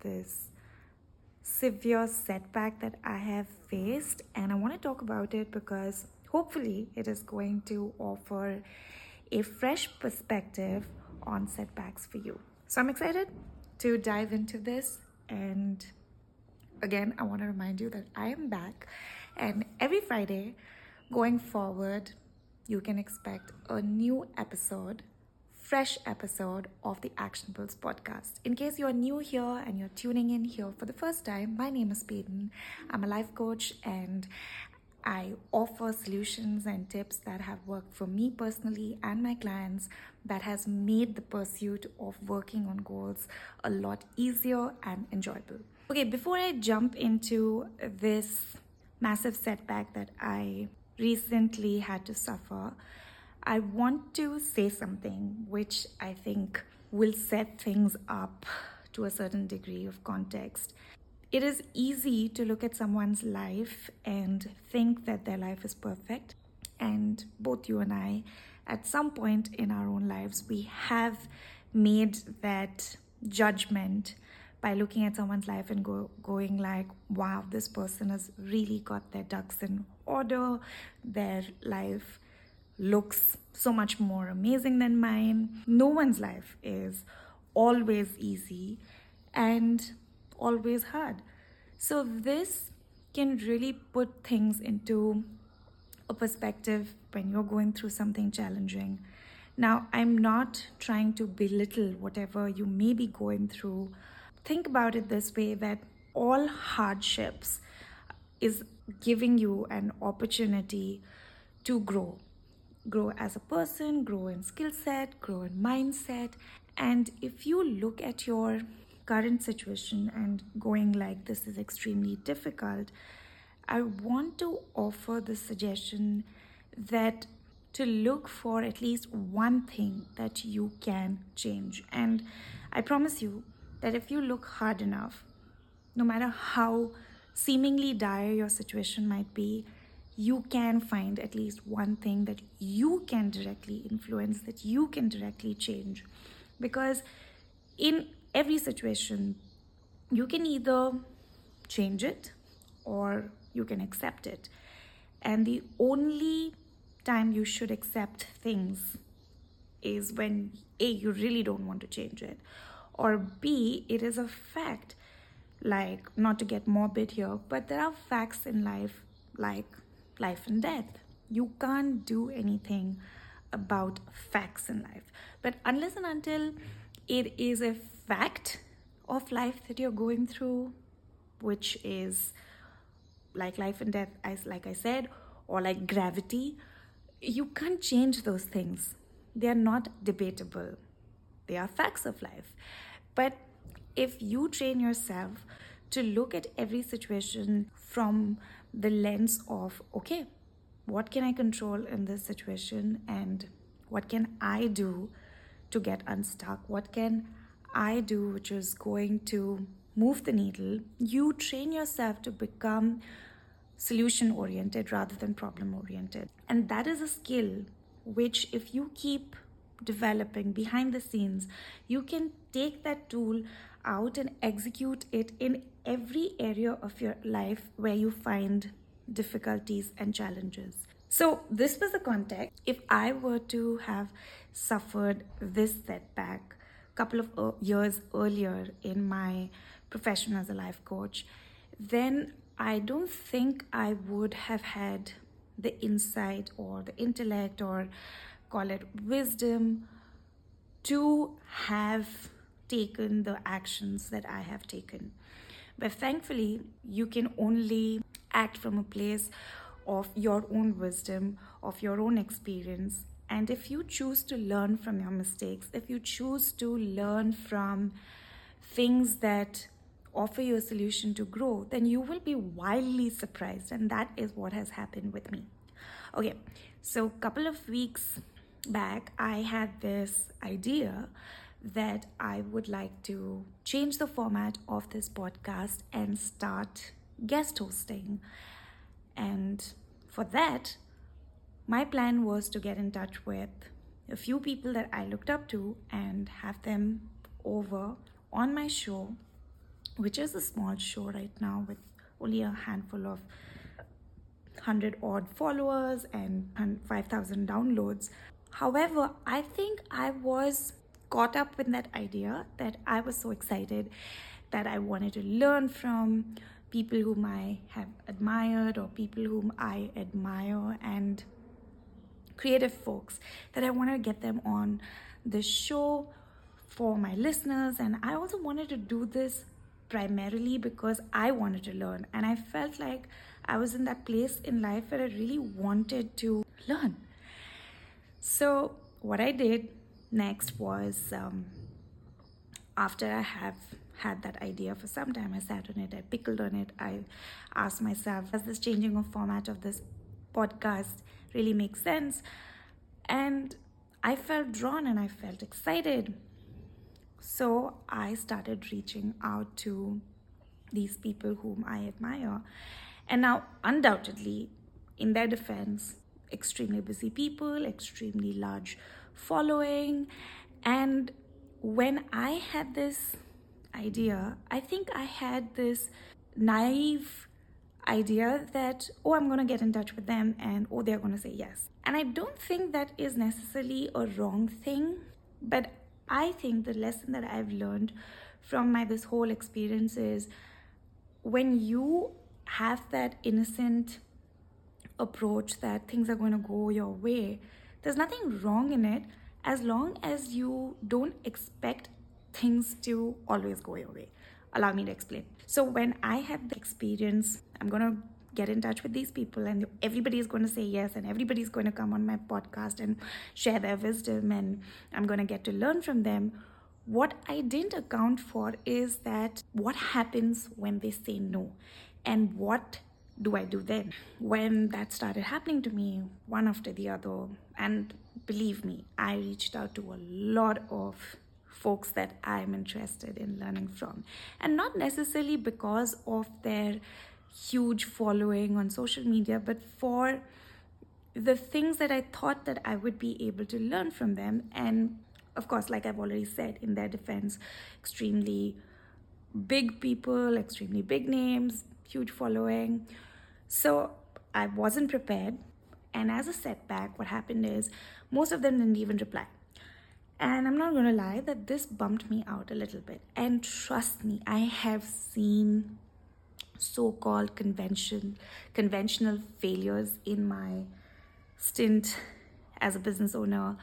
this severe setback that I have faced, and I want to talk about it because hopefully it is going to offer a fresh perspective on setbacks for you. So I'm excited to dive into this. And again, I want to remind you that I am back, and every Friday going forward, you can expect a new episode fresh episode of the Actionables podcast. In case you're new here and you're tuning in here for the first time, my name is Peyton. I'm a life coach and I offer solutions and tips that have worked for me personally and my clients that has made the pursuit of working on goals a lot easier and enjoyable. Okay, before I jump into this massive setback that I recently had to suffer, I want to say something which I think will set things up to a certain degree of context. It is easy to look at someone's life and think that their life is perfect. And both you and I, at some point in our own lives, we have made that judgment by looking at someone's life and go, going like wow this person has really got their ducks in order their life looks so much more amazing than mine. No one's life is always easy and always hard. So, this can really put things into a perspective when you're going through something challenging. Now, I'm not trying to belittle whatever you may be going through. Think about it this way that all hardships is giving you an opportunity to grow grow as a person, grow in skill set, grow in mindset. And if you look at your current situation and going like this is extremely difficult, I want to offer the suggestion that to look for at least one thing that you can change. And I promise you that if you look hard enough, no matter how seemingly dire your situation might be, you can find at least one thing that you can directly influence, that you can directly change. Because in every situation, you can either change it or you can accept it. And the only time you should accept things is when A, you really don't want to change it, or B, it is a fact. Like, not to get morbid here, but there are facts in life like life and death. You can't do anything about facts in life. But unless and until it is a fact of life that you're going through, which is like life and death, as like I said, or like gravity, you can't change those things. They are not debatable. They are facts of life. But if you train yourself to look at every situation from the lens of okay what can i control in this situation and what can i do to get unstuck? What can i do which is going to move the needle? You train yourself to become solution oriented rather than problem oriented and that is a skill which if you keep developing behind the scenes you can take that tool out and execute it in every area of your life where you find difficulties and challenges. So, this was the context. If I were to have suffered this setback a couple of years earlier in my profession as a life coach, then I don't think I would have had the insight or the intellect or call it wisdom to have taken the actions that I have taken. But thankfully, you can only act from a place of your own wisdom, of your own experience. And if you choose to learn from your mistakes, if you choose to learn from things that offer you a solution to grow, then you will be wildly surprised. And that is what has happened with me. Okay, so a couple of weeks back, I had this idea that I would like to change the format of this podcast and start guest hosting. And for that, my plan was to get in touch with a few people that I looked up to and have them over on my show which is a small show right now with only a handful of 100 odd followers and 5,000 downloads. However, I think I was caught up with that idea that I was so excited that I wanted to learn from people whom I have admired or people whom I admire and creative folks that I wanted to get them on the show for my listeners. And I also wanted to do this primarily because I wanted to learn. And I felt like I was in that place in life where I really wanted to learn. So, what I did next was um, after I have had that idea for some time, I sat on it, I pickled on it, I asked myself, does this changing of format of this podcast really make sense? And I felt drawn and I felt excited. So I started reaching out to these people whom I admire. And now, undoubtedly, in their defense, extremely busy people, extremely large following. And when I had this idea, I think I had this naive idea that, oh, I'm going to get in touch with them and, oh, they're going to say yes. And I don't think that is necessarily a wrong thing, but I think the lesson that I've learned from my this whole experience is when you have that innocent approach that things are going to go your way, there's nothing wrong in it as long as you don't expect things to always go your way. Allow me to explain. So, when I have the experience, I'm to get in touch with these people, and everybody is going to say yes, and everybody's going to come on my podcast and share their wisdom, and I'm to get to learn from them. What I didn't account for is that what happens when they say no, and what do I do then? When that started happening to me, one after the other, and believe me, I reached out to a lot of folks that I'm interested in learning from. And not necessarily because of their huge following on social media, but for the things that I thought that I would be able to learn from them. And of course, like I've already said, in their defense, extremely big people, extremely big names, huge following. So I wasn't prepared. And as a setback, what happened is most of them didn't even reply. And I'm not gonna lie that this bumped me out a little bit. And trust me, I have seen so-called convention conventional failures in my stint as a business owner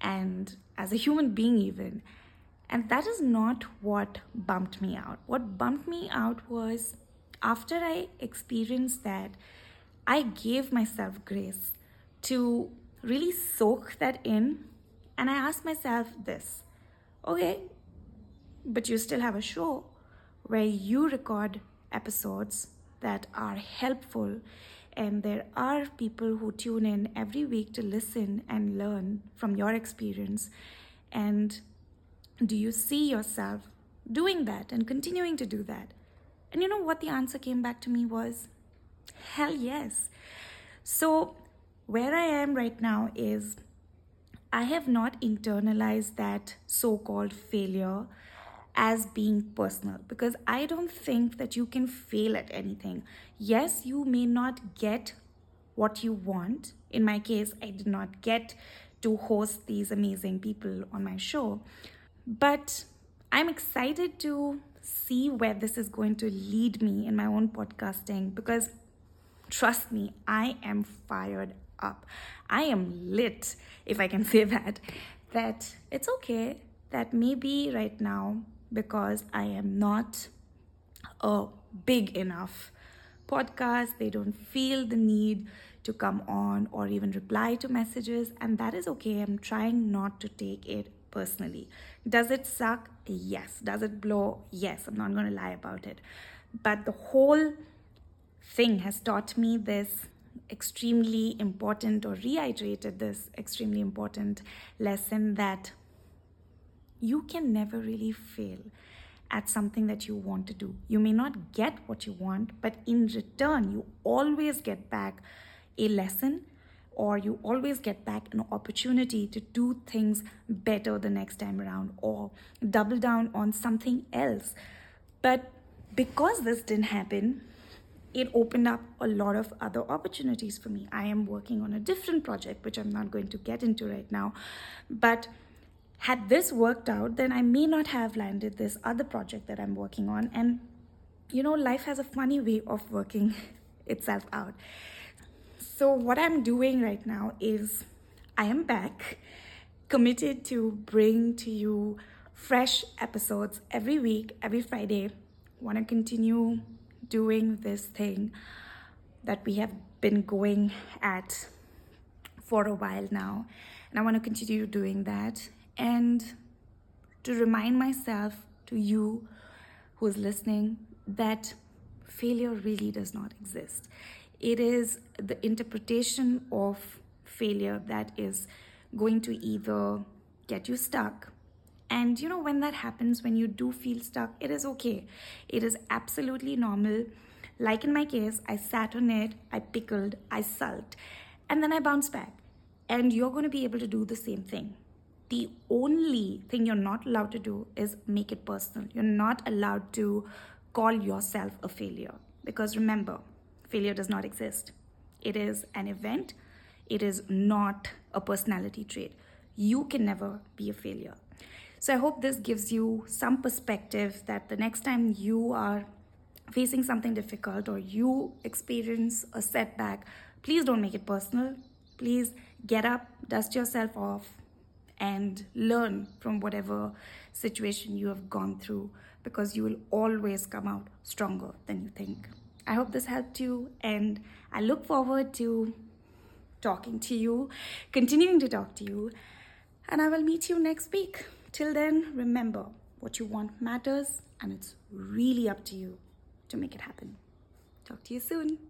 and as a human being even. And that is not what bumped me out. What bumped me out was after I experienced that, I gave myself grace to really soak that in and I asked myself this okay, but you still have a show where you record episodes that are helpful, and there are people who tune in every week to listen and learn from your experience. And do you see yourself doing that and continuing to do that? And you know what the answer came back to me was? Hell yes. So, where I am right now is I have not internalized that so called failure as being personal because I don't think that you can fail at anything. Yes, you may not get what you want. In my case, I did not get to host these amazing people on my show, but I'm excited to see where this is going to lead me in my own podcasting because trust me, I am fired up. I am lit, if I can say that, that it's okay that maybe right now, because I am not a big enough podcast, they don't feel the need to come on or even reply to messages, and that is okay. I'm trying not to take it personally. Does it suck? Yes. Does it blow? Yes. I'm not going to lie about it. But the whole thing has taught me this extremely important or reiterated this extremely important lesson that you can never really fail at something that you want to do. You may not get what you want, but in return, you always get back a lesson or you always get back an opportunity to do things better the next time around or double down on something else. But because this didn't happen, it opened up a lot of other opportunities for me. I am working on a different project, which I'm not going to get into right now. But had this worked out, then I may not have landed this other project that I'm working on. And, you know, life has a funny way of working itself out. So, what I'm doing right now is I am back, committed to bring to you fresh episodes every week, every Friday. Want to continue doing this thing that we have been going at for a while now. And I want to continue doing that. And to remind myself, to you who's listening, that failure really does not exist. It is the interpretation of failure that is going to either get you stuck and you know, when that happens, when you do feel stuck, it is okay. It is absolutely normal. Like in my case, I sat on it, I pickled, I sulked, and then I bounced back. And you're going to be able to do the same thing. The only thing you're not allowed to do is make it personal. You're not allowed to call yourself a failure. Because remember, failure does not exist. It is an event, it is not a personality trait. You can never be a failure. So I hope this gives you some perspective that the next time you are facing something difficult or you experience a setback, please don't make it personal. Please get up, dust yourself off, and learn from whatever situation you have gone through because you will always come out stronger than you think. I hope this helped you, and I look forward to talking to you, continuing to talk to you, and I will meet you next week. Till then, remember what you want matters, and it's really up to you to make it happen. Talk to you soon.